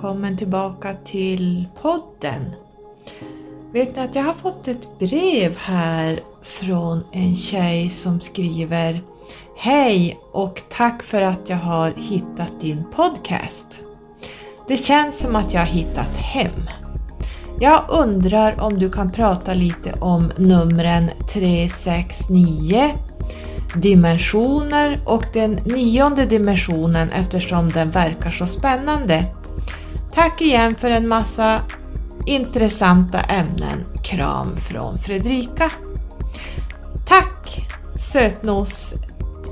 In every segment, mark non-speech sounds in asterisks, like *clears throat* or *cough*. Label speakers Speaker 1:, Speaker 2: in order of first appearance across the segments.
Speaker 1: välkommen tillbaka till podden. Vet ni att jag har fått ett brev här från en tjej som skriver Hej och tack för att jag har hittat din podcast. Det känns som att jag har hittat hem. Jag undrar om du kan prata lite om numren 369 dimensioner och den nionde dimensionen eftersom den verkar så spännande. Tack igen för en massa intressanta ämnen. Kram från Fredrika. Tack sötnos!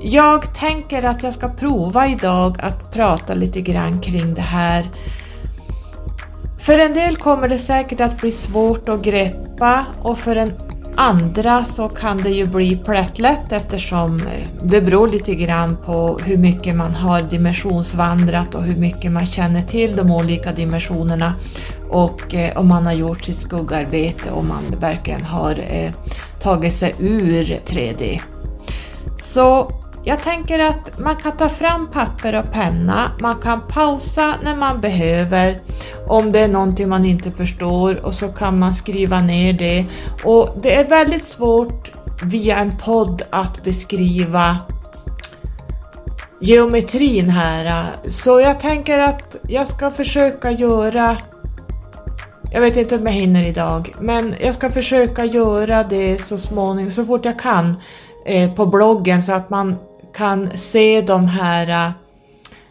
Speaker 1: Jag tänker att jag ska prova idag att prata lite grann kring det här. För en del kommer det säkert att bli svårt att greppa och för en andra så kan det ju bli plättlätt eftersom eh, det beror lite grann på hur mycket man har dimensionsvandrat och hur mycket man känner till de olika dimensionerna och eh, om man har gjort sitt skuggarbete och man verkligen har eh, tagit sig ur 3D. Så jag tänker att man kan ta fram papper och penna, man kan pausa när man behöver om det är någonting man inte förstår och så kan man skriva ner det. Och det är väldigt svårt via en podd att beskriva geometrin här. Så jag tänker att jag ska försöka göra jag vet inte om jag hinner idag, men jag ska försöka göra det så småningom, så fort jag kan, eh, på bloggen så att man kan se de här äh,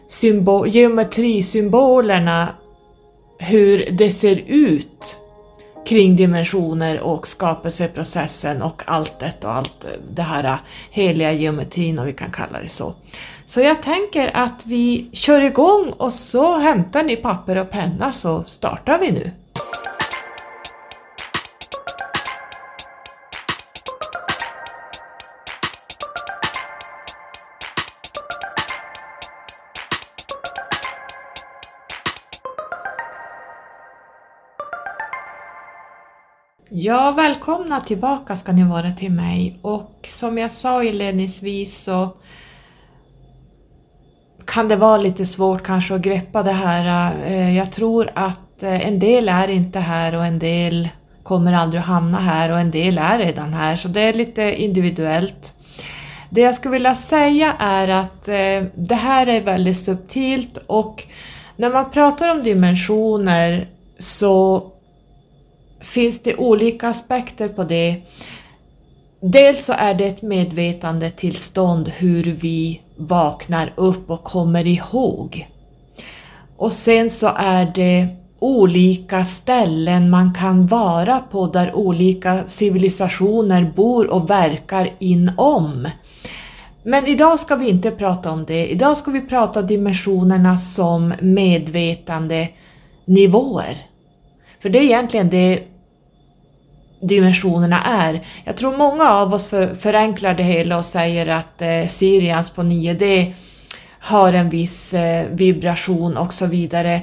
Speaker 1: symbol, geometrisymbolerna, hur det ser ut kring dimensioner och skapelseprocessen och allt detta och allt äh, det här äh, heliga geometrin om vi kan kalla det så. Så jag tänker att vi kör igång och så hämtar ni papper och penna så startar vi nu. Ja, välkomna tillbaka ska ni vara till mig och som jag sa inledningsvis så kan det vara lite svårt kanske att greppa det här. Eh, jag tror att eh, en del är inte här och en del kommer aldrig att hamna här och en del är redan här så det är lite individuellt. Det jag skulle vilja säga är att eh, det här är väldigt subtilt och när man pratar om dimensioner så finns det olika aspekter på det. Dels så är det ett medvetande tillstånd hur vi vaknar upp och kommer ihåg. Och sen så är det olika ställen man kan vara på där olika civilisationer bor och verkar inom. Men idag ska vi inte prata om det. Idag ska vi prata dimensionerna som medvetande nivåer. För det är egentligen det dimensionerna är. Jag tror många av oss för, förenklar det hela och säger att eh, Sirians på 9D har en viss eh, vibration och så vidare.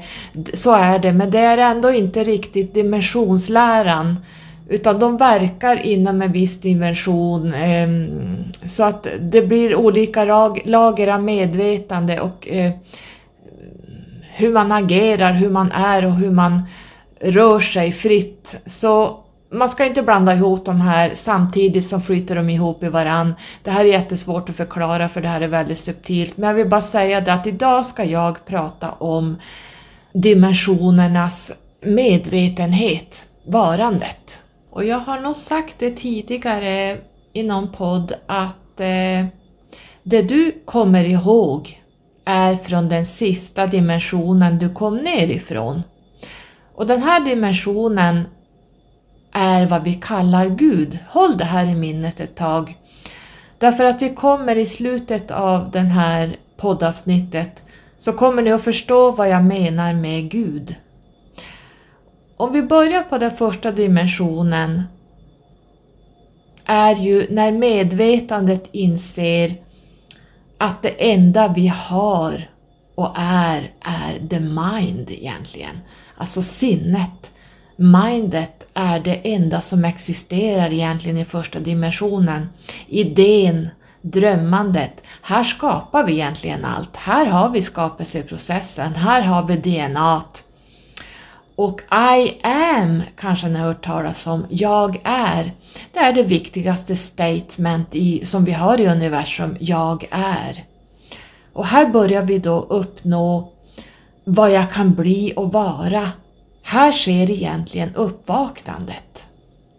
Speaker 1: Så är det, men det är ändå inte riktigt dimensionsläran utan de verkar inom en viss dimension eh, så att det blir olika lager av medvetande och eh, hur man agerar, hur man är och hur man rör sig fritt. Så man ska inte blanda ihop de här samtidigt som flyter de ihop i varann. Det här är jättesvårt att förklara för det här är väldigt subtilt, men jag vill bara säga det att idag ska jag prata om dimensionernas medvetenhet, varandet. Och jag har nog sagt det tidigare i någon podd att eh, det du kommer ihåg är från den sista dimensionen du kom ner ifrån. Och den här dimensionen är vad vi kallar Gud. Håll det här i minnet ett tag. Därför att vi kommer i slutet av det här poddavsnittet så kommer ni att förstå vad jag menar med Gud. Om vi börjar på den första dimensionen är ju när medvetandet inser att det enda vi har och är, är the mind egentligen. Alltså sinnet. Mindet är det enda som existerar egentligen i första dimensionen. Idén drömmandet. Här skapar vi egentligen allt. Här har vi skapelseprocessen, här har vi DNA. Och I am kanske ni har hört talas om, jag är. Det är det viktigaste statement i, som vi har i universum, jag är. Och här börjar vi då uppnå vad jag kan bli och vara. Här sker egentligen uppvaknandet.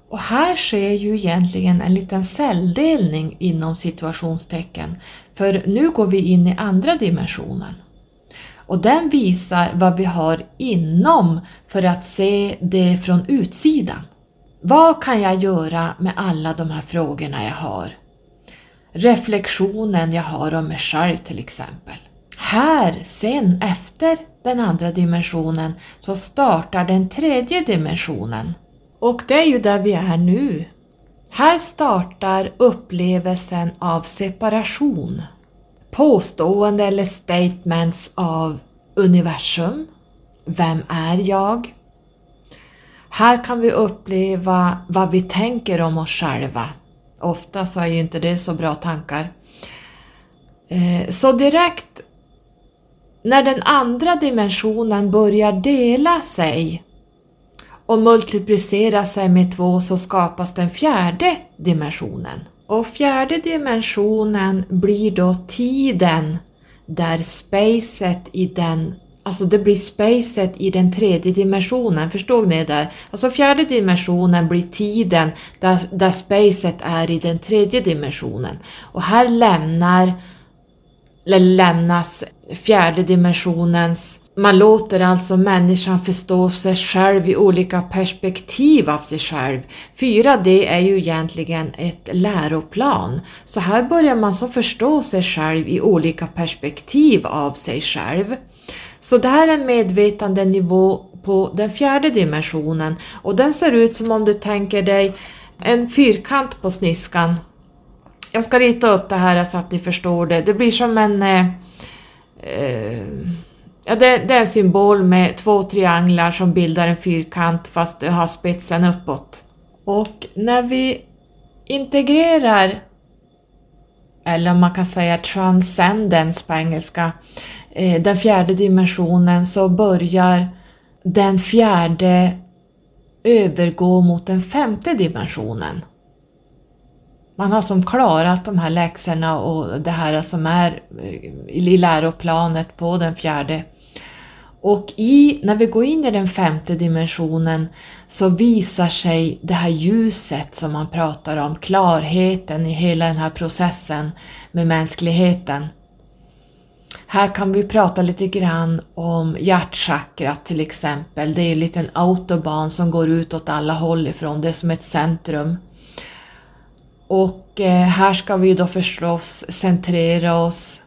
Speaker 1: Och här sker ju egentligen en liten celldelning inom situationstecken. För nu går vi in i andra dimensionen. Och den visar vad vi har inom för att se det från utsidan. Vad kan jag göra med alla de här frågorna jag har? Reflektionen jag har om mig själv till exempel. Här, sen efter den andra dimensionen, så startar den tredje dimensionen. Och det är ju där vi är nu. Här startar upplevelsen av separation. Påstående eller statements av universum. Vem är jag? Här kan vi uppleva vad vi tänker om oss själva. Ofta så är ju inte det så bra tankar. Eh, så direkt när den andra dimensionen börjar dela sig och multiplicera sig med två så skapas den fjärde dimensionen. Och fjärde dimensionen blir då tiden där spacet i den Alltså det blir spacet i den tredje dimensionen, förstod ni där? Alltså fjärde dimensionen blir tiden där, där spacet är i den tredje dimensionen. Och här lämnar, eller lämnas fjärde dimensionens man låter alltså människan förstå sig själv i olika perspektiv av sig själv. 4D är ju egentligen ett läroplan. Så här börjar man så förstå sig själv i olika perspektiv av sig själv. Så det här är en medvetandenivå på den fjärde dimensionen och den ser ut som om du tänker dig en fyrkant på sniskan. Jag ska rita upp det här så att ni förstår det. Det blir som en eh, eh, Ja, det, det, är en symbol med två trianglar som bildar en fyrkant fast det har spetsen uppåt. Och när vi integrerar, eller man kan säga transcendence på engelska, eh, den fjärde dimensionen så börjar den fjärde övergå mot den femte dimensionen. Man har som klarat de här läxorna och det här som är eh, i läroplanet på den fjärde och i, när vi går in i den femte dimensionen så visar sig det här ljuset som man pratar om, klarheten i hela den här processen med mänskligheten. Här kan vi prata lite grann om hjärtchakrat till exempel. Det är en liten autobahn som går ut åt alla håll ifrån, det är som ett centrum. Och eh, här ska vi då förstås centrera oss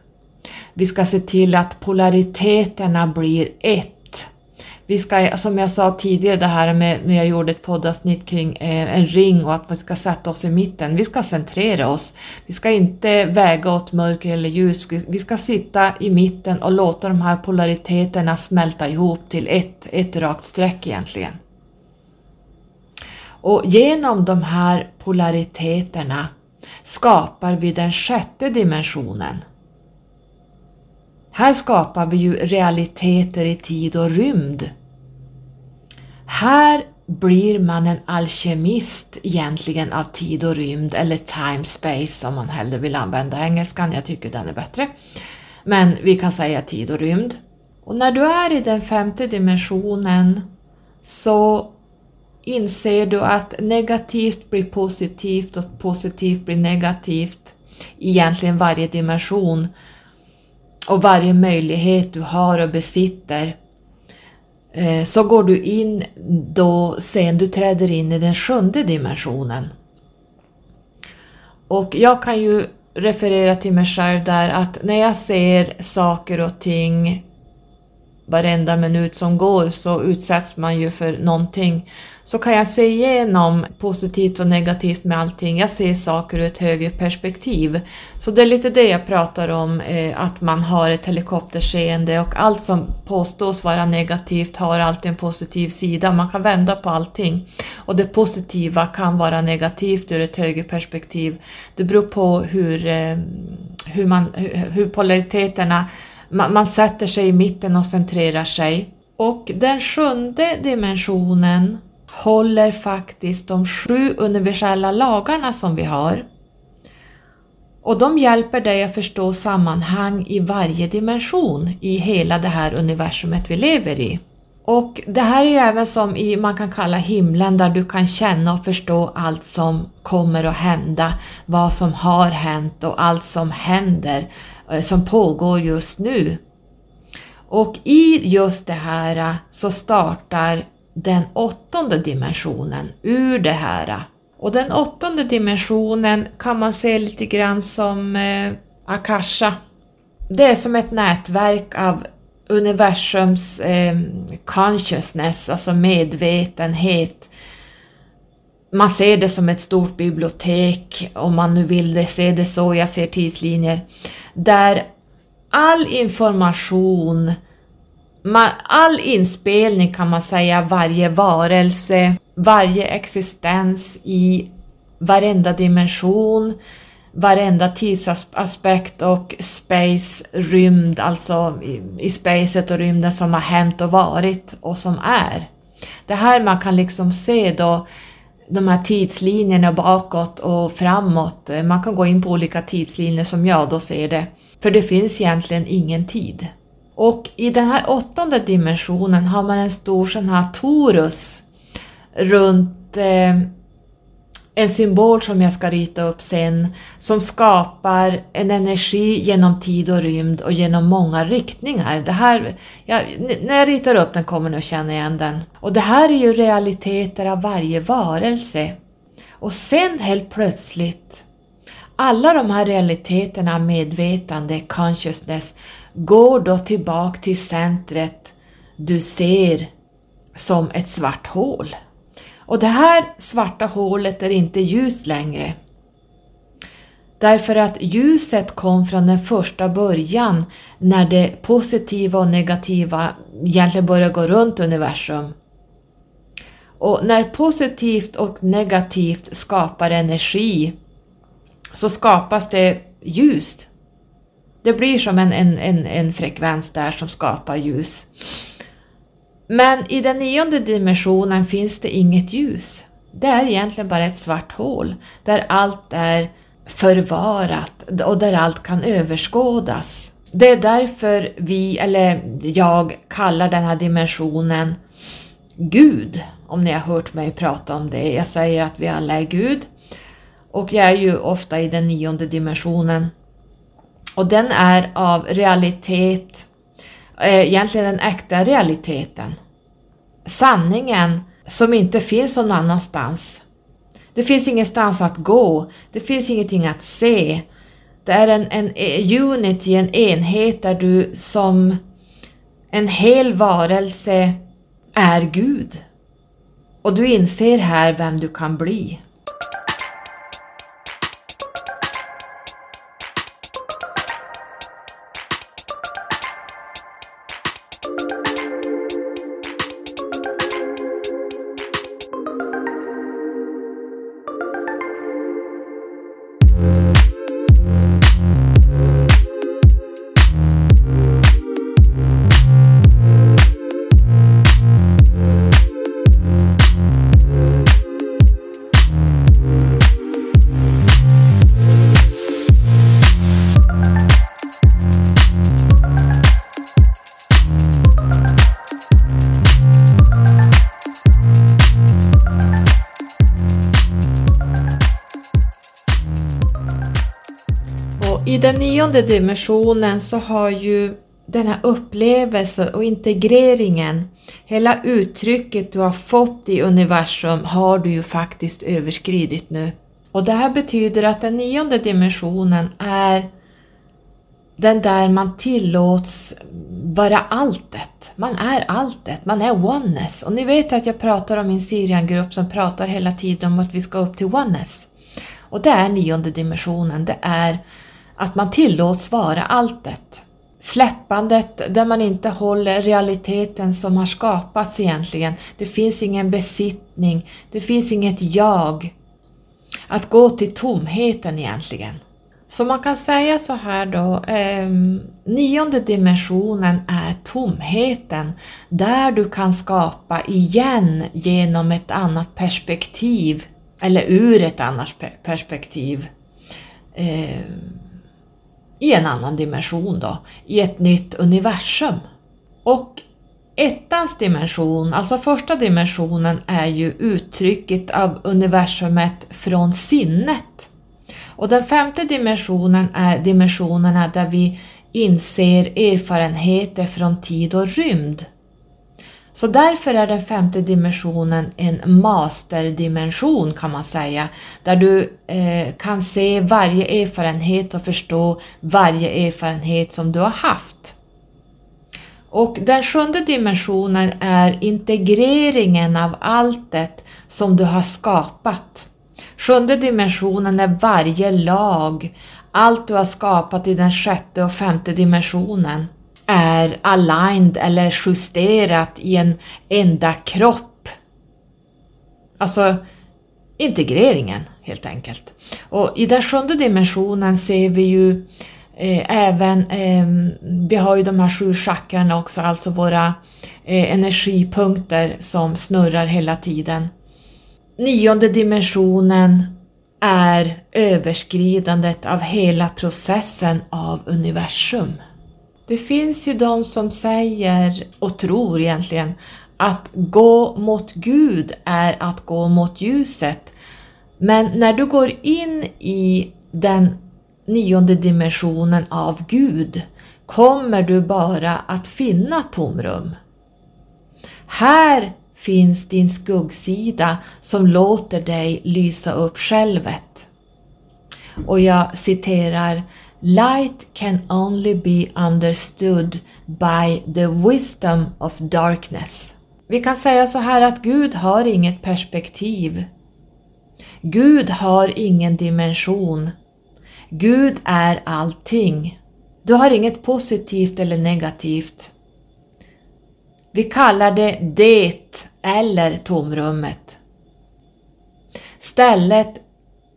Speaker 1: vi ska se till att polariteterna blir ett. Vi ska, som jag sa tidigare, det här med när jag gjorde ett poddavsnitt kring eh, en ring och att vi ska sätta oss i mitten. Vi ska centrera oss. Vi ska inte väga åt mörker eller ljus. Vi ska sitta i mitten och låta de här polariteterna smälta ihop till ett, ett rakt streck egentligen. Och genom de här polariteterna skapar vi den sjätte dimensionen här skapar vi ju realiteter i tid och rymd. Här blir man en alkemist egentligen av tid och rymd eller time space om man hellre vill använda engelskan, jag tycker den är bättre. Men vi kan säga tid och rymd. Och när du är i den femte dimensionen så inser du att negativt blir positivt och positivt blir negativt. Egentligen varje dimension och varje möjlighet du har och besitter eh, så går du in då sen du träder in i den sjunde dimensionen. Och jag kan ju referera till mig själv där att när jag ser saker och ting varenda minut som går så utsätts man ju för någonting. Så kan jag se igenom positivt och negativt med allting. Jag ser saker ur ett högre perspektiv. Så det är lite det jag pratar om, eh, att man har ett helikopterseende och allt som påstås vara negativt har alltid en positiv sida. Man kan vända på allting. Och det positiva kan vara negativt ur ett högre perspektiv. Det beror på hur, eh, hur, man, hur polariteterna man, man sätter sig i mitten och centrerar sig. Och den sjunde dimensionen håller faktiskt de sju universella lagarna som vi har. Och de hjälper dig att förstå sammanhang i varje dimension i hela det här universumet vi lever i. Och det här är ju även som i, man kan kalla himlen, där du kan känna och förstå allt som kommer att hända, vad som har hänt och allt som händer, Eh, som pågår just nu. Och i just det här eh, så startar den åttonde dimensionen ur det här. Och den åttonde dimensionen kan man se lite grann som eh, Akasha. Det är som ett nätverk av universums eh, consciousness, alltså medvetenhet. Man ser det som ett stort bibliotek, om man nu vill det, se det så, jag ser tidslinjer, där all information, all inspelning kan man säga, varje varelse, varje existens i varenda dimension, varenda tidsaspekt och space, rymd, alltså i, i spacet och rymden som har hänt och varit och som är. Det här man kan liksom se då de här tidslinjerna bakåt och framåt. Man kan gå in på olika tidslinjer som jag då ser det. För det finns egentligen ingen tid. Och i den här åttonde dimensionen har man en stor sån här torus runt eh, en symbol som jag ska rita upp sen som skapar en energi genom tid och rymd och genom många riktningar. Det här, jag, när jag ritar upp den kommer ni att känna igen den. Och det här är ju realiteter av varje varelse. Och sen helt plötsligt, alla de här realiteterna, medvetande, consciousness, går då tillbaka till centret du ser som ett svart hål. Och det här svarta hålet är inte ljust längre. Därför att ljuset kom från den första början när det positiva och negativa egentligen började gå runt universum. Och när positivt och negativt skapar energi så skapas det ljust. Det blir som en, en, en, en frekvens där som skapar ljus. Men i den nionde dimensionen finns det inget ljus. Det är egentligen bara ett svart hål där allt är förvarat och där allt kan överskådas. Det är därför vi, eller jag, kallar den här dimensionen Gud, om ni har hört mig prata om det. Jag säger att vi alla är Gud och jag är ju ofta i den nionde dimensionen. Och den är av realitet Eh, egentligen den äkta realiteten. Sanningen som inte finns någon annanstans. Det finns ingenstans att gå, det finns ingenting att se. Det är en, en unity, en enhet där du som en hel varelse är Gud. Och du inser här vem du kan bli. Nionde dimensionen så har ju den här upplevelsen och integreringen, hela uttrycket du har fått i universum har du ju faktiskt överskridit nu. Och det här betyder att den nionde dimensionen är den där man tillåts vara alltet. Man är alltet, man är oneness. Och ni vet att jag pratar om min Sirian-grupp som pratar hela tiden om att vi ska upp till oneness. Och det är nionde dimensionen, det är att man tillåts vara alltet. Släppandet där man inte håller realiteten som har skapats egentligen. Det finns ingen besittning, det finns inget jag. Att gå till tomheten egentligen. Så man kan säga så här då, eh, nionde dimensionen är tomheten där du kan skapa igen genom ett annat perspektiv eller ur ett annat perspektiv. Eh, i en annan dimension då, i ett nytt universum. Och ettans dimension, alltså första dimensionen, är ju uttrycket av universumet från sinnet. Och den femte dimensionen är dimensionerna där vi inser erfarenheter från tid och rymd. Så därför är den femte dimensionen en masterdimension kan man säga, där du eh, kan se varje erfarenhet och förstå varje erfarenhet som du har haft. Och den sjunde dimensionen är integreringen av allt det som du har skapat. Sjunde dimensionen är varje lag, allt du har skapat i den sjätte och femte dimensionen är aligned eller justerat i en enda kropp. Alltså integreringen helt enkelt. Och i den sjunde dimensionen ser vi ju eh, även, eh, vi har ju de här sju chakrarna också, alltså våra eh, energipunkter som snurrar hela tiden. Nionde dimensionen är överskridandet av hela processen av universum. Det finns ju de som säger och tror egentligen att gå mot Gud är att gå mot ljuset. Men när du går in i den nionde dimensionen av Gud kommer du bara att finna tomrum. Här finns din skuggsida som låter dig lysa upp självet. Och jag citerar Light can only be understood by the wisdom of darkness. Vi kan säga så här att Gud har inget perspektiv. Gud har ingen dimension. Gud är allting. Du har inget positivt eller negativt. Vi kallar det det eller tomrummet. Stället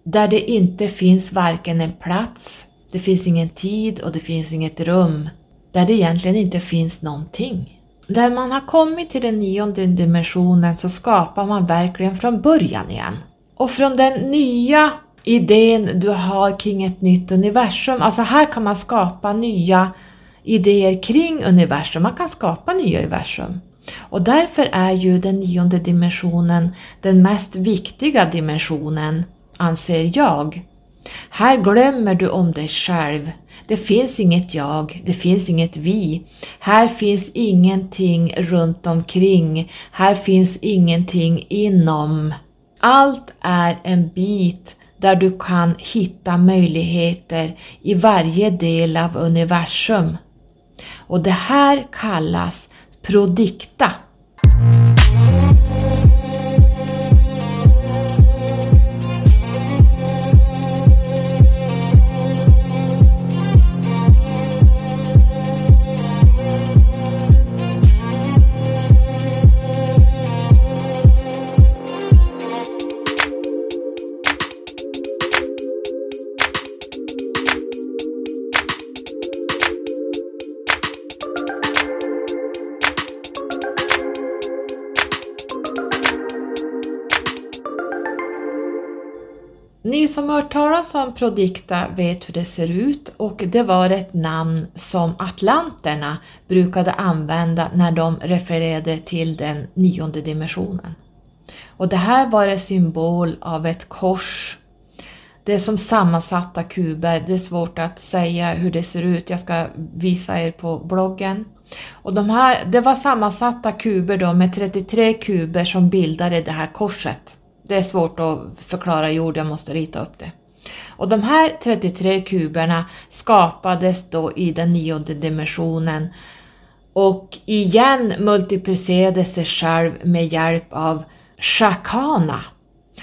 Speaker 1: där det inte finns varken en plats, det finns ingen tid och det finns inget rum. Där det egentligen inte finns någonting. Där man har kommit till den nionde dimensionen så skapar man verkligen från början igen. Och från den nya idén du har kring ett nytt universum, alltså här kan man skapa nya idéer kring universum, man kan skapa nya universum. Och därför är ju den nionde dimensionen den mest viktiga dimensionen, anser jag. Här glömmer du om dig själv. Det finns inget jag, det finns inget vi. Här finns ingenting runt omkring. Här finns ingenting inom. Allt är en bit där du kan hitta möjligheter i varje del av universum. Och det här kallas prodikta. Som hört talas om Prodicta vet hur det ser ut och det var ett namn som atlanterna brukade använda när de refererade till den nionde dimensionen. Och det här var en symbol av ett kors. Det är som sammansatta kuber, det är svårt att säga hur det ser ut, jag ska visa er på bloggen. Och de här, det var sammansatta kuber då med 33 kuber som bildade det här korset. Det är svårt att förklara i ord, jag måste rita upp det. Och de här 33 kuberna skapades då i den nionde dimensionen och igen multiplicerade sig själv med hjälp av Shakana.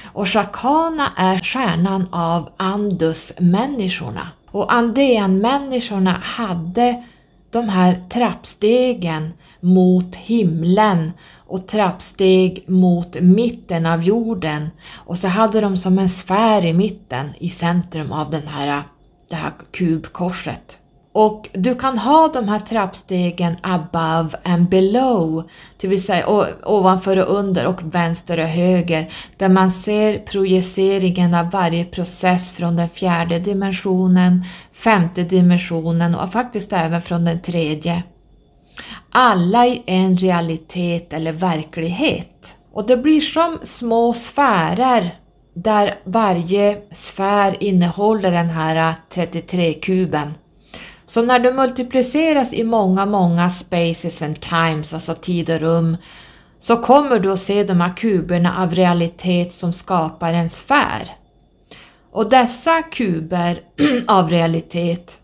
Speaker 1: Och Shakana är stjärnan av Andus-människorna. Och Andean-människorna hade de här trappstegen mot himlen och trappsteg mot mitten av jorden och så hade de som en sfär i mitten i centrum av den här, det här kubkorset. Och du kan ha de här trappstegen above and below, det vill säga ovanför och under och vänster och höger, där man ser projiceringen av varje process från den fjärde dimensionen, femte dimensionen och faktiskt även från den tredje. Alla i en realitet eller verklighet. Och det blir som små sfärer där varje sfär innehåller den här 33-kuben. Så när du multipliceras i många, många spaces and times, alltså tid och rum, så kommer du att se de här kuberna av realitet som skapar en sfär. Och dessa kuber *clears throat* av realitet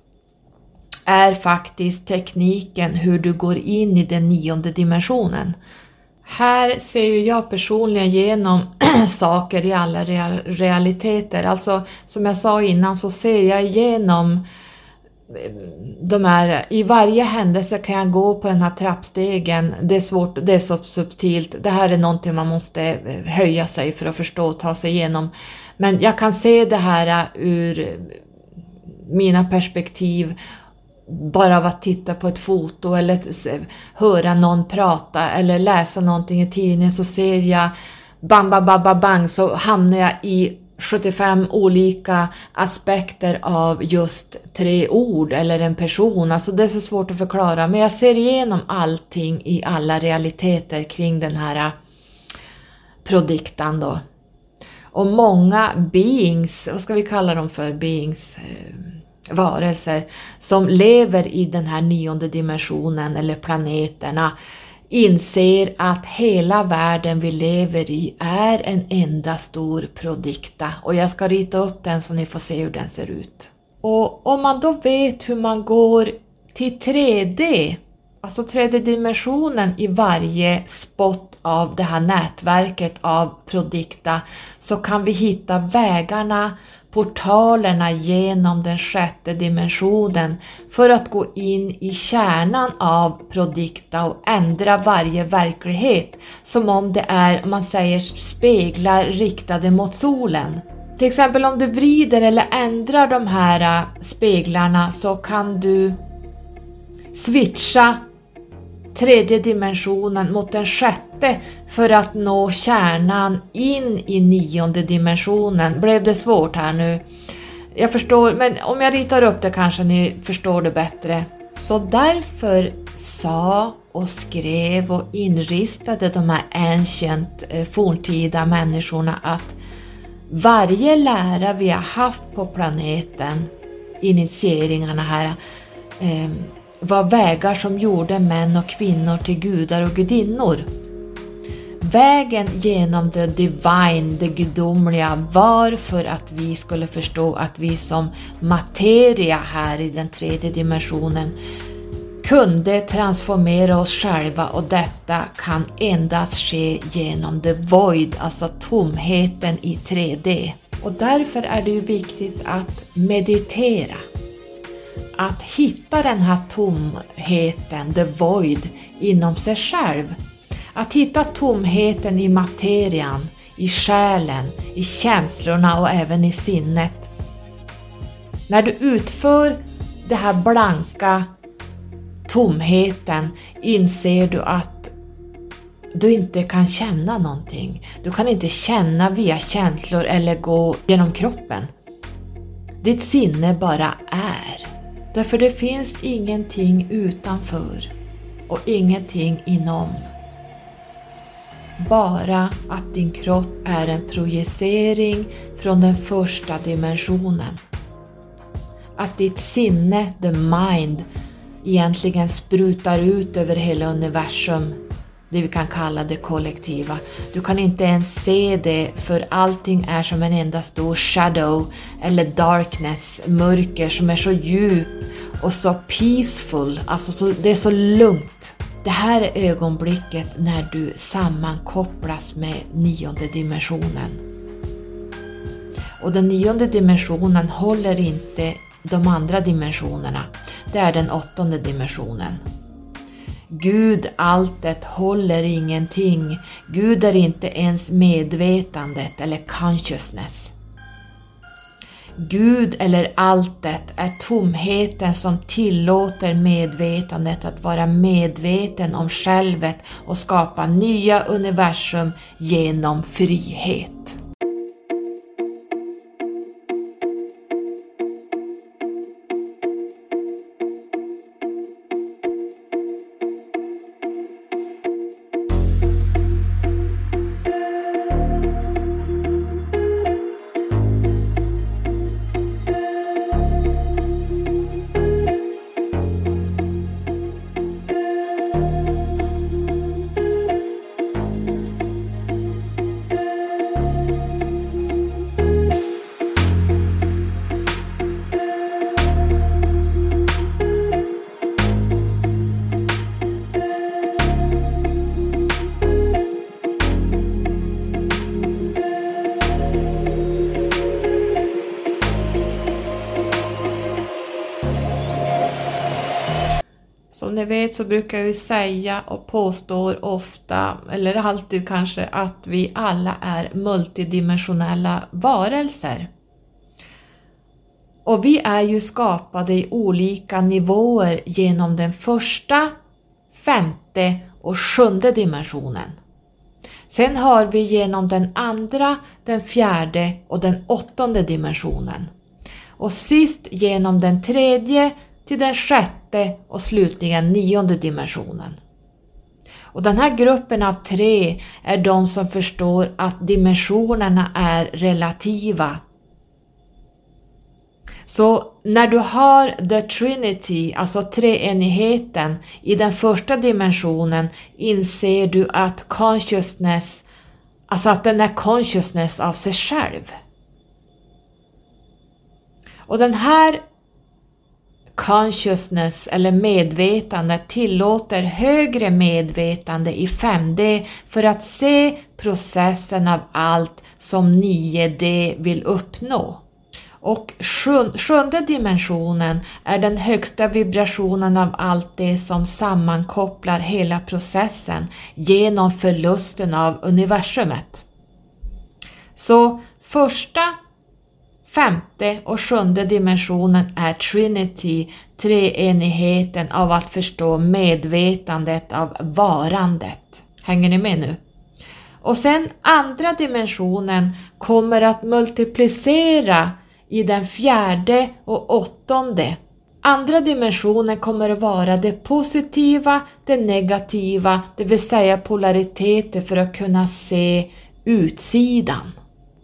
Speaker 1: är faktiskt tekniken hur du går in i den nionde dimensionen. Här ser ju jag personligen igenom *clears throat* saker i alla realiteter. Alltså som jag sa innan så ser jag igenom eh, de här, i varje händelse kan jag gå på den här trappstegen, det är svårt, det är så subtilt, det här är någonting man måste eh, höja sig för att förstå och ta sig igenom. Men jag kan se det här eh, ur mina perspektiv bara av att titta på ett foto eller höra någon prata eller läsa någonting i tidningen så ser jag bam, bam, bam, bam, bang så hamnar jag i 75 olika aspekter av just tre ord eller en person. Alltså det är så svårt att förklara men jag ser igenom allting i alla realiteter kring den här äh, prodiktan då. Och många beings, vad ska vi kalla dem för, beings, eh, varelser som lever i den här nionde dimensionen eller planeterna inser att hela världen vi lever i är en enda stor produkta och jag ska rita upp den så ni får se hur den ser ut. Och om man då vet hur man går till 3D, alltså tredje dimensionen i varje spot av det här nätverket av produkta så kan vi hitta vägarna portalerna genom den sjätte dimensionen för att gå in i kärnan av Prodikta och ändra varje verklighet som om det är, om man säger, speglar riktade mot solen. Till exempel om du vrider eller ändrar de här äh, speglarna så kan du switcha tredje dimensionen mot den sjätte för att nå kärnan in i nionde dimensionen. Blev det svårt här nu? Jag förstår, men om jag ritar upp det kanske ni förstår det bättre. Så därför sa och skrev och inristade de här ancient, eh, forntida människorna att varje lära vi har haft på planeten, initieringarna här, eh, var vägar som gjorde män och kvinnor till gudar och gudinnor. Vägen genom det divine, det gudomliga, var för att vi skulle förstå att vi som materia här i den tredje dimensionen kunde transformera oss själva och detta kan endast ske genom the void, alltså tomheten i 3D. Och därför är det ju viktigt att meditera att hitta den här tomheten, the void, inom sig själv. Att hitta tomheten i materian, i själen, i känslorna och även i sinnet. När du utför den här blanka tomheten inser du att du inte kan känna någonting. Du kan inte känna via känslor eller gå genom kroppen. Ditt sinne bara är. Därför det finns ingenting utanför och ingenting inom. Bara att din kropp är en projicering från den första dimensionen. Att ditt sinne, the mind, egentligen sprutar ut över hela universum, det vi kan kalla det kollektiva. Du kan inte ens se det för allting är som en enda stor shadow eller darkness, mörker som är så djup och så peaceful, alltså så, det är så lugnt. Det här är ögonblicket när du sammankopplas med nionde dimensionen. Och den nionde dimensionen håller inte de andra dimensionerna. Det är den åttonde dimensionen. Gud, alltet, håller ingenting. Gud är inte ens medvetandet eller consciousness. Gud eller alltet är tomheten som tillåter medvetandet att vara medveten om självet och skapa nya universum genom frihet. Så brukar jag ju säga och påstår ofta, eller alltid kanske, att vi alla är multidimensionella varelser. Och vi är ju skapade i olika nivåer genom den första, femte och sjunde dimensionen. Sen har vi genom den andra, den fjärde och den åttonde dimensionen. Och sist genom den tredje till den sjätte och slutligen nionde dimensionen. Och den här gruppen av tre är de som förstår att dimensionerna är relativa. Så när du har the trinity, alltså treenigheten, i den första dimensionen inser du att consciousness, alltså att den är consciousness av sig själv. Och den här consciousness eller medvetande tillåter högre medvetande i 5D för att se processen av allt som 9D vill uppnå. Och sjunde dimensionen är den högsta vibrationen av allt det som sammankopplar hela processen genom förlusten av universumet. Så första Femte och sjunde dimensionen är Trinity, treenigheten av att förstå medvetandet av varandet. Hänger ni med nu? Och sen andra dimensionen kommer att multiplicera i den fjärde och åttonde. Andra dimensionen kommer att vara det positiva, det negativa, det vill säga polariteter för att kunna se utsidan.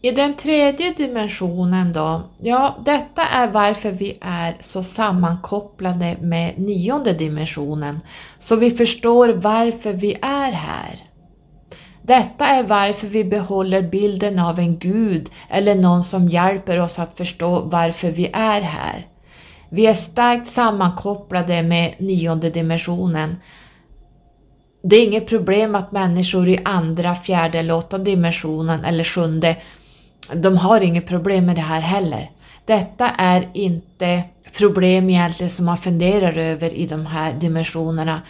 Speaker 1: I den tredje dimensionen då, ja detta är varför vi är så sammankopplade med nionde dimensionen, så vi förstår varför vi är här. Detta är varför vi behåller bilden av en gud eller någon som hjälper oss att förstå varför vi är här. Vi är starkt sammankopplade med nionde dimensionen. Det är inget problem att människor i andra, fjärde eller åttonde dimensionen eller sjunde de har inget problem med det här heller. Detta är inte problem egentligen som man funderar över i de här dimensionerna.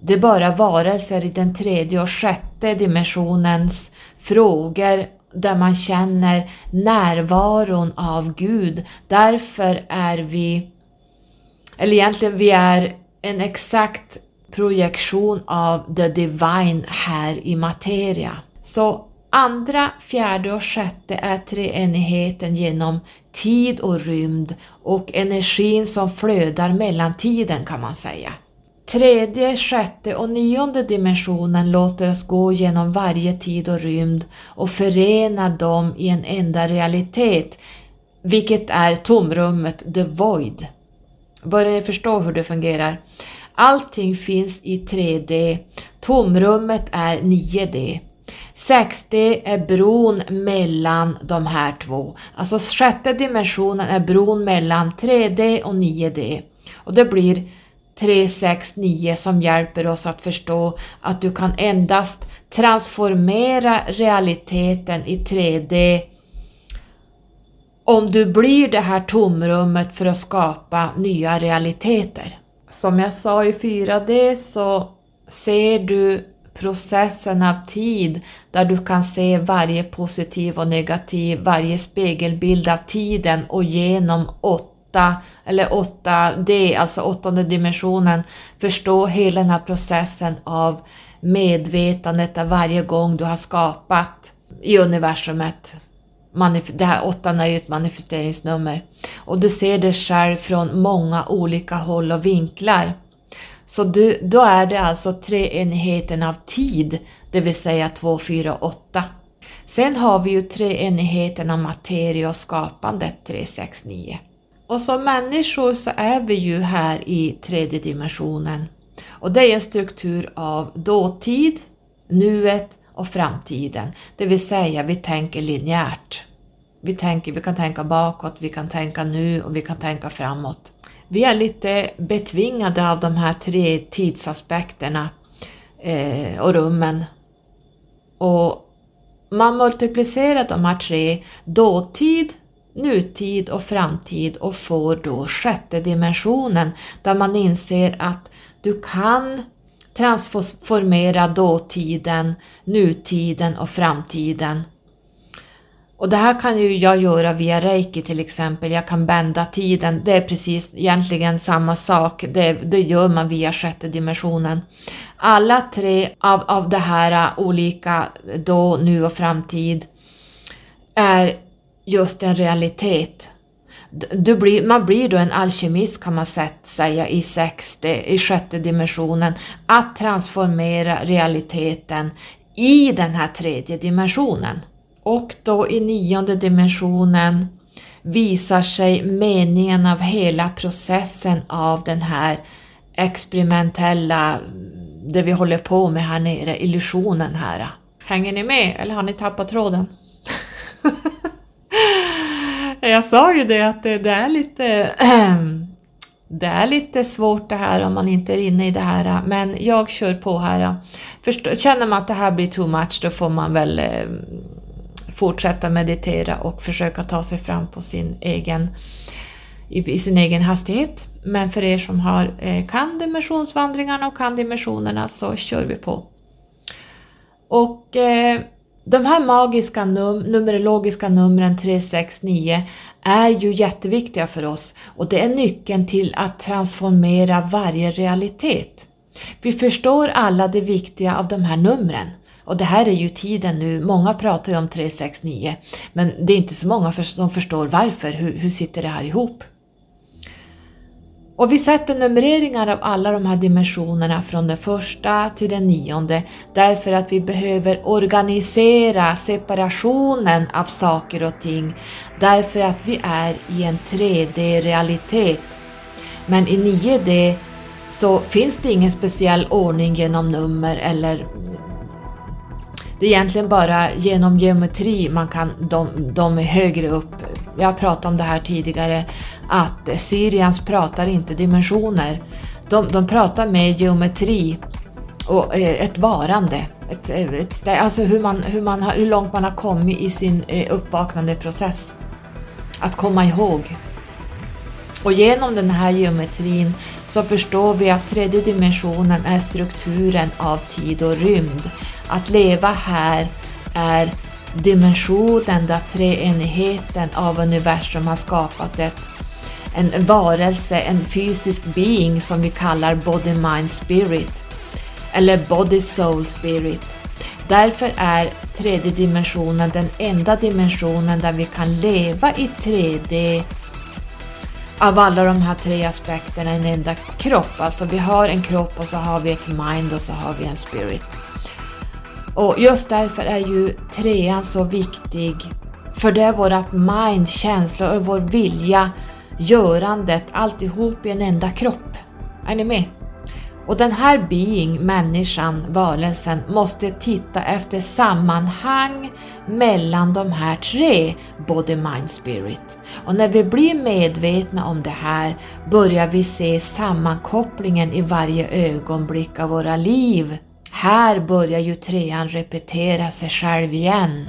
Speaker 1: Det är bara varelser i den tredje och sjätte dimensionens frågor där man känner närvaron av Gud. Därför är vi, eller egentligen vi är en exakt projektion av the divine här i materia. Så Andra, fjärde och sjätte är treenigheten genom tid och rymd och energin som flödar mellan tiden kan man säga. Tredje, sjätte och nionde dimensionen låter oss gå genom varje tid och rymd och förena dem i en enda realitet, vilket är tomrummet, the void. Börjar ni förstå hur det fungerar? Allting finns i 3D, tomrummet är 9D. 60 är bron mellan de här två. Alltså sjätte dimensionen är bron mellan 3D och 9D. Och det blir 369 som hjälper oss att förstå att du kan endast transformera realiteten i 3D om du blir det här tomrummet för att skapa nya realiteter. Som jag sa i 4D så ser du processen av tid där du kan se varje positiv och negativ, varje spegelbild av tiden och genom åtta eller 8D, alltså åttonde dimensionen, förstå hela den här processen av medvetandet av varje gång du har skapat i universumet. Det här åttan är ju ett manifesteringsnummer. Och du ser det själv från många olika håll och vinklar. Så du, då är det alltså treenigheten av tid, det vill säga 2, 4, 8. Sen har vi ju treenigheten av materia och skapandet, 3, 6, 9. Och som människor så är vi ju här i tredje dimensionen. Och det är en struktur av dåtid, nuet och framtiden. Det vill säga vi tänker linjärt. Vi, tänker, vi kan tänka bakåt, vi kan tänka nu och vi kan tänka framåt. Vi är lite betvingade av de här tre tidsaspekterna eh, och rummen. Och man multiplicerar de här tre, dåtid, nutid och framtid och får då sjätte dimensionen där man inser att du kan transformera dåtiden, nutiden och framtiden och det här kan ju jag göra via reiki till exempel, jag kan bända tiden, det är precis egentligen samma sak, det, det gör man via sjätte dimensionen. Alla tre av, av det här olika då, nu och framtid är just en realitet. Du blir, man blir då en alkemist kan man säga i, sexte, i sjätte dimensionen, att transformera realiteten i den här tredje dimensionen. Och då i nionde dimensionen visar sig meningen av hela processen av den här experimentella, det vi håller på med här nere, illusionen här. Hänger ni med eller har ni tappat tråden? *laughs* Jag sa ju det att det, det är lite *clears throat* det är lite svårt det här om man inte är inne i det här, men jag kör på här. Förstår, känner man att det här blir too much då får man väl eh, fortsätta meditera och försöka ta sig fram på sin egen, i, i sin egen hastighet. Men för er som har, eh, kan dimensionsvandringarna och kan dimensionerna så kör vi på. Och eh, de här magiska num numerologiska numren 369 är ju jätteviktiga för oss och det är nyckeln till att transformera varje realitet. Vi förstår alla det viktiga av de här numren. Och det här är ju tiden nu, många pratar ju om 369 men det är inte så många som förstår varför, hur, hur sitter det här ihop? Och vi sätter numreringar av alla de här dimensionerna från den första till den nionde. Därför att vi behöver organisera separationen av saker och ting. Därför att vi är i en 3D-realitet. Men i 9D så finns det ingen speciell ordning genom nummer eller det är egentligen bara genom geometri man kan, de, de är högre upp. Jag har pratat om det här tidigare, att Syrians pratar inte dimensioner. De, de pratar med geometri och eh, ett varande. Ett, eh, ett, alltså hur, man, hur, man hur långt man har kommit i sin eh, uppvaknande process. Att komma ihåg. Och genom den här geometrin så förstår vi att tredje dimensionen är strukturen av tid och rymd. Att leva här är dimensionen där treenigheten av universum har skapat ett, en varelse, en fysisk being som vi kallar body, mind, spirit. Eller body, soul, spirit. Därför är tredje dimensionen den enda dimensionen där vi kan leva i 3D av alla de här tre aspekterna en enda kropp. Alltså vi har en kropp och så har vi ett mind och så har vi en spirit. Och just därför är ju trean så viktig. För det är vårat mind, känslor och vår vilja, görandet, alltihop i en enda kropp. Är ni med? Och den här being, människan, varelsen, måste titta efter sammanhang mellan de här tre, body, mind, spirit. Och när vi blir medvetna om det här börjar vi se sammankopplingen i varje ögonblick av våra liv. Här börjar ju trean repetera sig själv igen.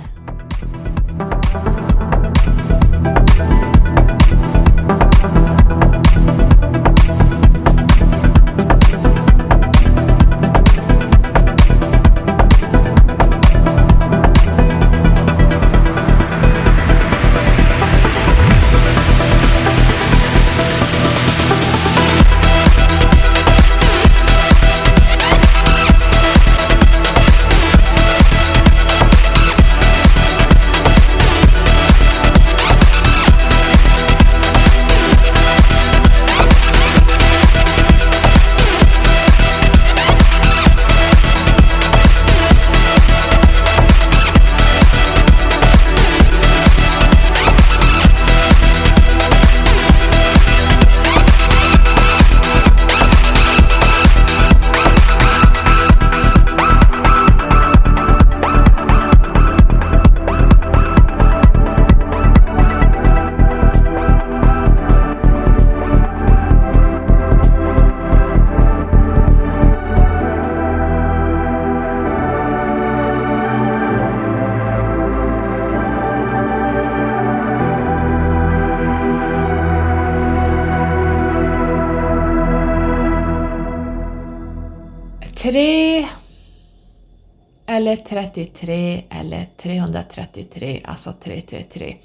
Speaker 1: 33 eller 333, alltså 333.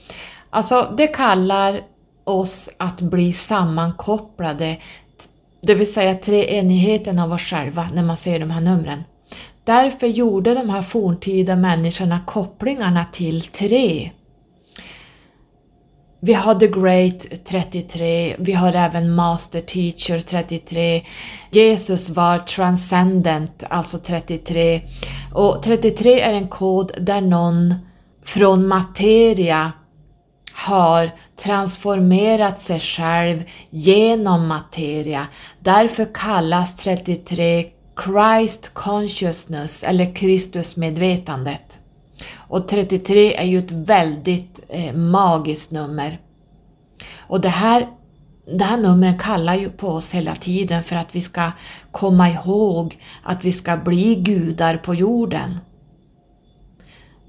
Speaker 1: Alltså det kallar oss att bli sammankopplade, det vill säga treenigheten av oss själva när man ser de här numren. Därför gjorde de här forntida människorna kopplingarna till tre. Vi har The Great 33, vi har även Master Teacher 33, Jesus var transcendent, alltså 33. Och 33 är en kod där någon från materia har transformerat sig själv genom materia. Därför kallas 33 Christ Consciousness eller Kristusmedvetandet. Och 33 är ju ett väldigt eh, magiskt nummer. Och det här, det här numret kallar ju på oss hela tiden för att vi ska komma ihåg att vi ska bli gudar på jorden.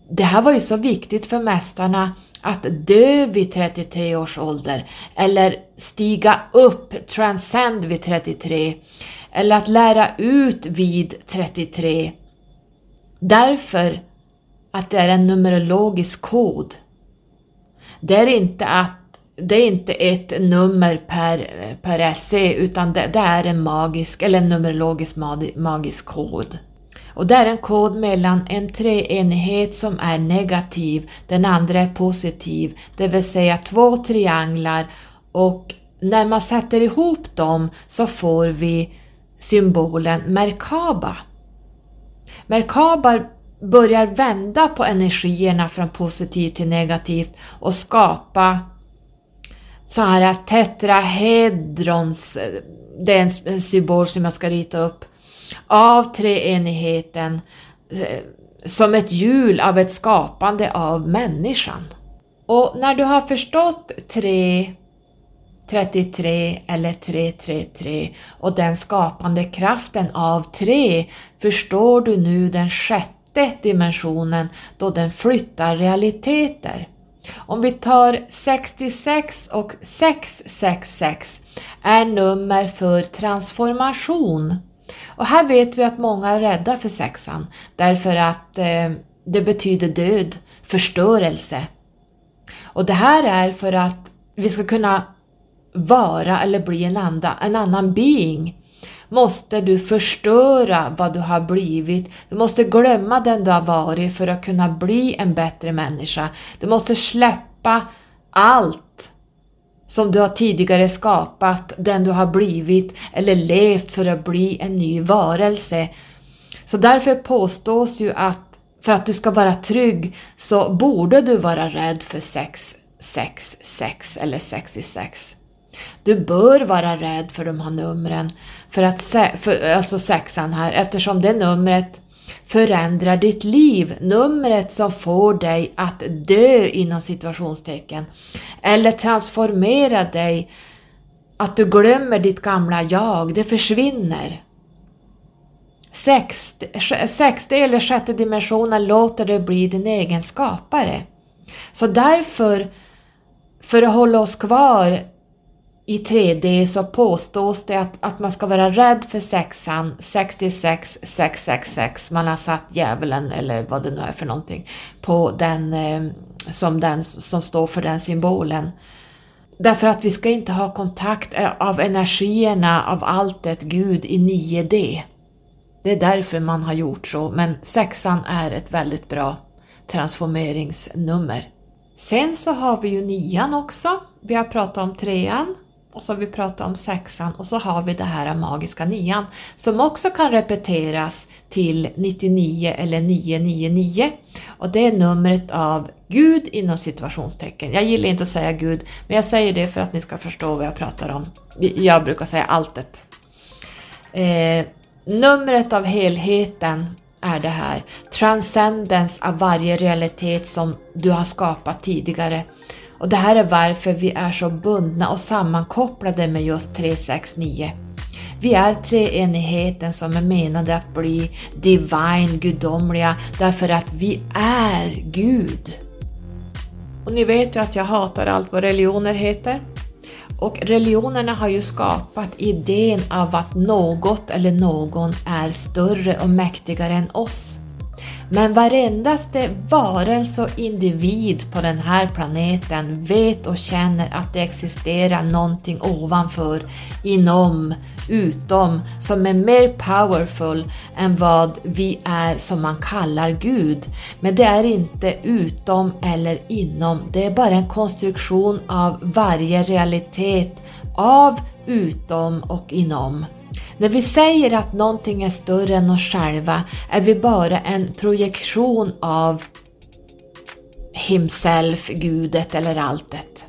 Speaker 1: Det här var ju så viktigt för mästarna att dö vid 33 års ålder eller stiga upp, transcend vid 33 eller att lära ut vid 33. Därför att det är en numerologisk kod. Det är inte att det är inte ett nummer per, per SE utan det, det är en magisk eller en numerologisk magisk kod. Och det är en kod mellan en treenighet som är negativ, den andra är positiv, det vill säga två trianglar och när man sätter ihop dem så får vi symbolen Merkaba. Merkaba börjar vända på energierna från positivt till negativt och skapa så här tetrahedrons, det är en symbol som jag ska rita upp, av treenigheten eh, som ett hjul av ett skapande av människan. Och när du har förstått 3, 33 eller 333 och den skapande kraften av 3 förstår du nu den sjätte sjätte dimensionen då den flyttar realiteter. Om vi tar 66 och 666 är nummer för transformation. Och här vet vi att många är rädda för sexan därför att eh, det betyder död, förstörelse. Och det här är för att vi ska kunna vara eller bli en, anda, en annan being måste du förstöra vad du har blivit. Du måste glömma den du har varit för att kunna bli en bättre människa. Du måste släppa allt som du har tidigare skapat, den du har blivit eller levt för att bli en ny varelse. Så därför påstås ju att för att du ska vara trygg så borde du vara rädd för sex, sex, sex eller 66. Du bör vara rädd för de här numren, för att, för, alltså sexan här, eftersom det numret förändrar ditt liv, numret som får dig att dö inom situationstecken, eller transformera dig, att du glömmer ditt gamla jag, det försvinner. Sexte, sexte eller sjätte dimensionen låter dig bli din egen skapare. Så därför, för att hålla oss kvar i 3D så påstås det att, att man ska vara rädd för sexan, 66 666, man har satt djävulen eller vad det nu är för någonting på den eh, som, den som står för den symbolen. Därför att vi ska inte ha kontakt eh, av energierna av alltet Gud i 9D. Det är därför man har gjort så, men sexan är ett väldigt bra transformeringsnummer. Sen så har vi ju nian också. Vi har pratat om trean och så har vi pratat om sexan och så har vi det här magiska nian som också kan repeteras till 99 eller 999 och det är numret av Gud inom situationstecken. Jag gillar inte att säga Gud men jag säger det för att ni ska förstå vad jag pratar om. Jag brukar säga alltet. Eh, numret av helheten är det här. Transcendens av varje realitet som du har skapat tidigare. Och det här är varför vi är så bundna och sammankopplade med just 369. Vi är treenigheten som är menade att bli divine, gudomliga, därför att vi är Gud. Och ni vet ju att jag hatar allt vad religioner heter. Och religionerna har ju skapat idén av att något eller någon är större och mäktigare än oss. Men varendaste varelse och individ på den här planeten vet och känner att det existerar någonting ovanför, inom, utom, som är mer powerful än vad vi är som man kallar Gud. Men det är inte utom eller inom, det är bara en konstruktion av varje realitet av, utom och inom. När vi säger att någonting är större än oss själva är vi bara en projektion av himself, gudet eller alltet.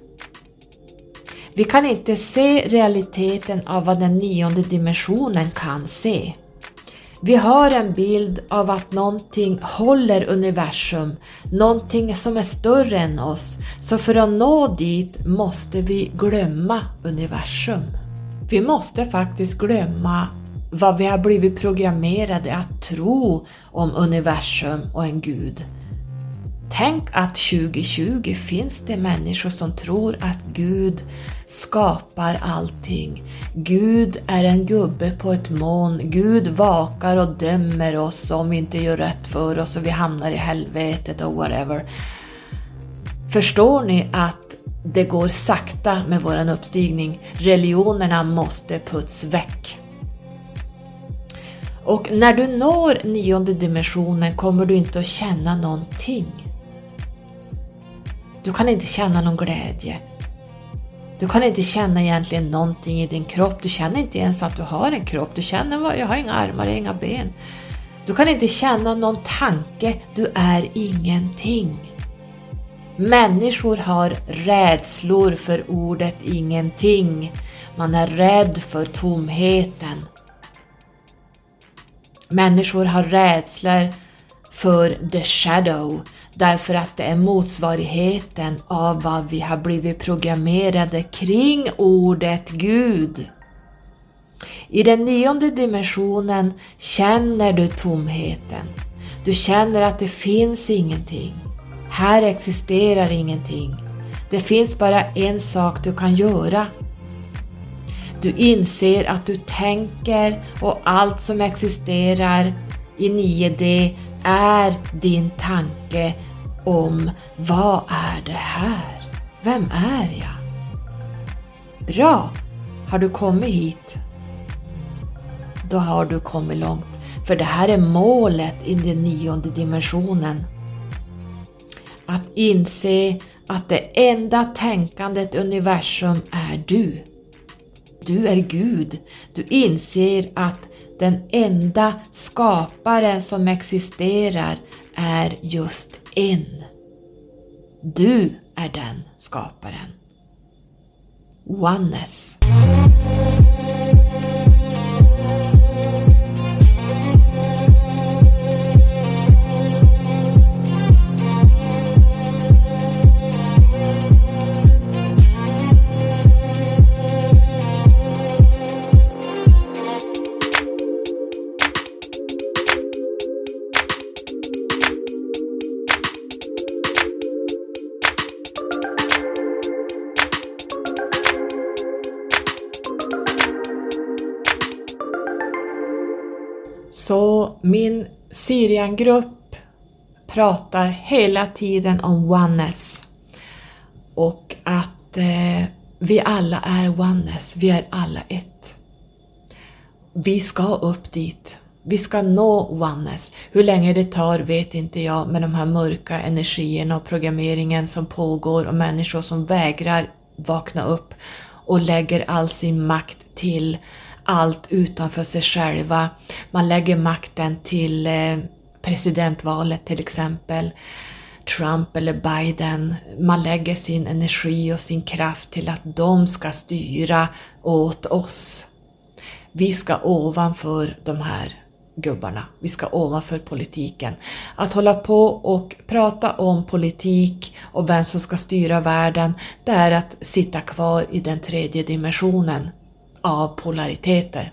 Speaker 1: Vi kan inte se realiteten av vad den nionde dimensionen kan se. Vi har en bild av att någonting håller universum, någonting som är större än oss. Så för att nå dit måste vi glömma universum. Vi måste faktiskt glömma vad vi har blivit programmerade att tro om universum och en gud. Tänk att 2020 finns det människor som tror att Gud skapar allting. Gud är en gubbe på ett moln. Gud vakar och dömer oss om vi inte gör rätt för oss och vi hamnar i helvetet och whatever. Förstår ni att det går sakta med våran uppstigning. Religionerna måste puts väck. Och när du når nionde dimensionen kommer du inte att känna någonting. Du kan inte känna någon glädje. Du kan inte känna egentligen någonting i din kropp. Du känner inte ens att du har en kropp. Du känner att jag har inga armar, inga ben. Du kan inte känna någon tanke. Du är ingenting. Människor har rädslor för ordet ingenting. Man är rädd för tomheten. Människor har rädslor för the shadow därför att det är motsvarigheten av vad vi har blivit programmerade kring ordet Gud. I den nionde dimensionen känner du tomheten. Du känner att det finns ingenting. Här existerar ingenting. Det finns bara en sak du kan göra. Du inser att du tänker och allt som existerar i 9D är din tanke om vad är det här? Vem är jag? Bra! Har du kommit hit? Då har du kommit långt. För det här är målet i den nionde dimensionen. Att inse att det enda tänkandet universum är du. Du är Gud. Du inser att den enda skaparen som existerar är just en. Du är den skaparen. oneness. Syriangrupp pratar hela tiden om oneness och att eh, vi alla är oneness, vi är alla ett. Vi ska upp dit. Vi ska nå oneness. Hur länge det tar vet inte jag med de här mörka energierna och programmeringen som pågår och människor som vägrar vakna upp och lägger all sin makt till allt utanför sig själva. Man lägger makten till eh, presidentvalet till exempel. Trump eller Biden. Man lägger sin energi och sin kraft till att de ska styra åt oss. Vi ska ovanför de här gubbarna. Vi ska ovanför politiken. Att hålla på och prata om politik och vem som ska styra världen, det är att sitta kvar i den tredje dimensionen av polariteter.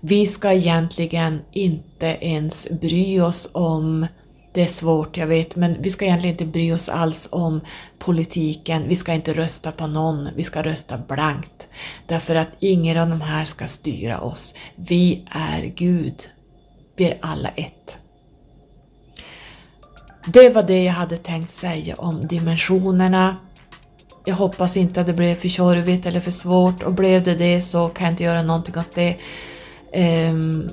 Speaker 1: Vi ska egentligen inte ens bry oss om det är svårt, jag vet, men vi ska egentligen inte bry oss alls om politiken. Vi ska inte rösta på någon, vi ska rösta blankt. Därför att ingen av de här ska styra oss. Vi är Gud. Vi är alla ett. Det var det jag hade tänkt säga om dimensionerna. Jag hoppas inte att det blev för tjorvigt eller för svårt och blev det det så kan jag inte göra någonting åt det. Um,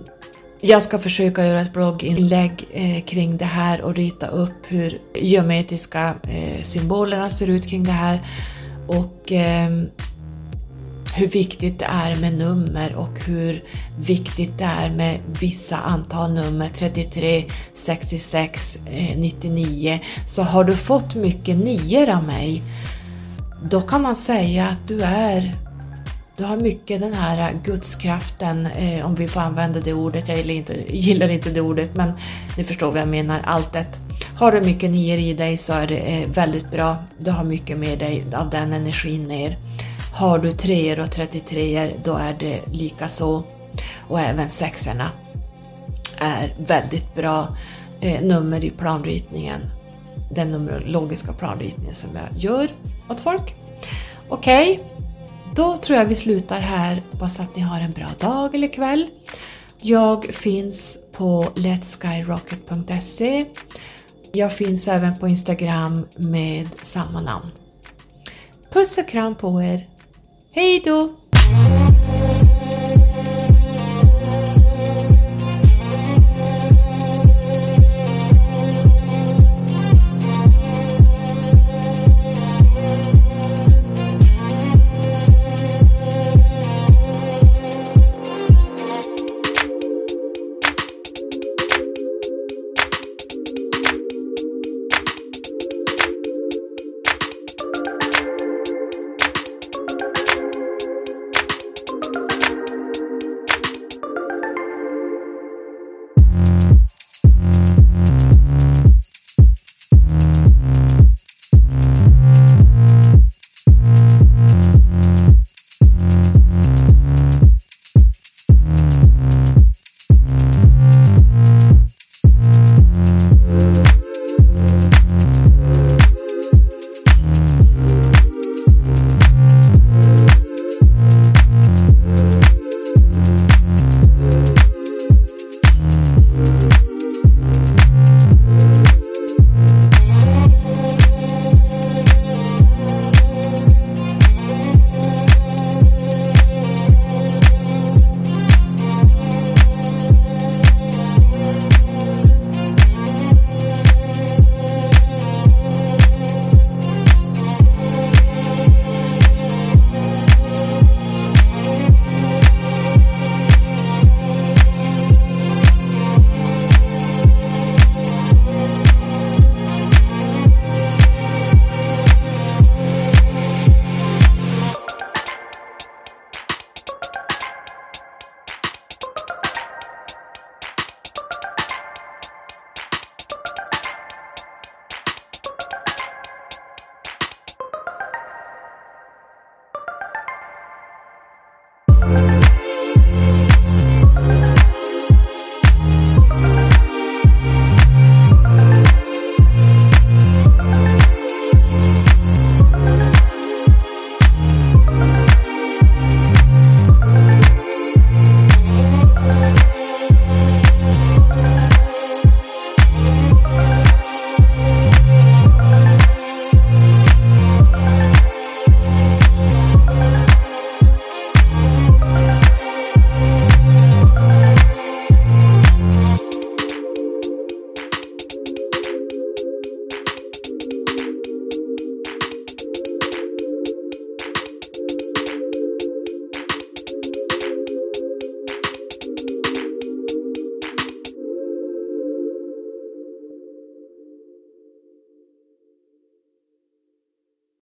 Speaker 1: jag ska försöka göra ett blogginlägg eh, kring det här och rita upp hur geometriska eh, symbolerna ser ut kring det här och eh, hur viktigt det är med nummer och hur viktigt det är med vissa antal nummer, 33, 66, 99. Så har du fått mycket nior av mig då kan man säga att du är du har mycket den här gudskraften, eh, om vi får använda det ordet, jag gillar inte, gillar inte det ordet men ni förstår vad jag menar, alltet. Har du mycket nior i dig så är det eh, väldigt bra, du har mycket med dig av den energin ner. Har du treor och 33 då är det lika så. Och även sexorna är väldigt bra eh, nummer i planritningen. Den numerologiska planritningen som jag gör åt folk. Okej, okay. då tror jag vi slutar här. Hoppas att ni har en bra dag eller kväll. Jag finns på letskyrocket.se. Jag finns även på Instagram med samma namn. Puss och kram på er! Hej då!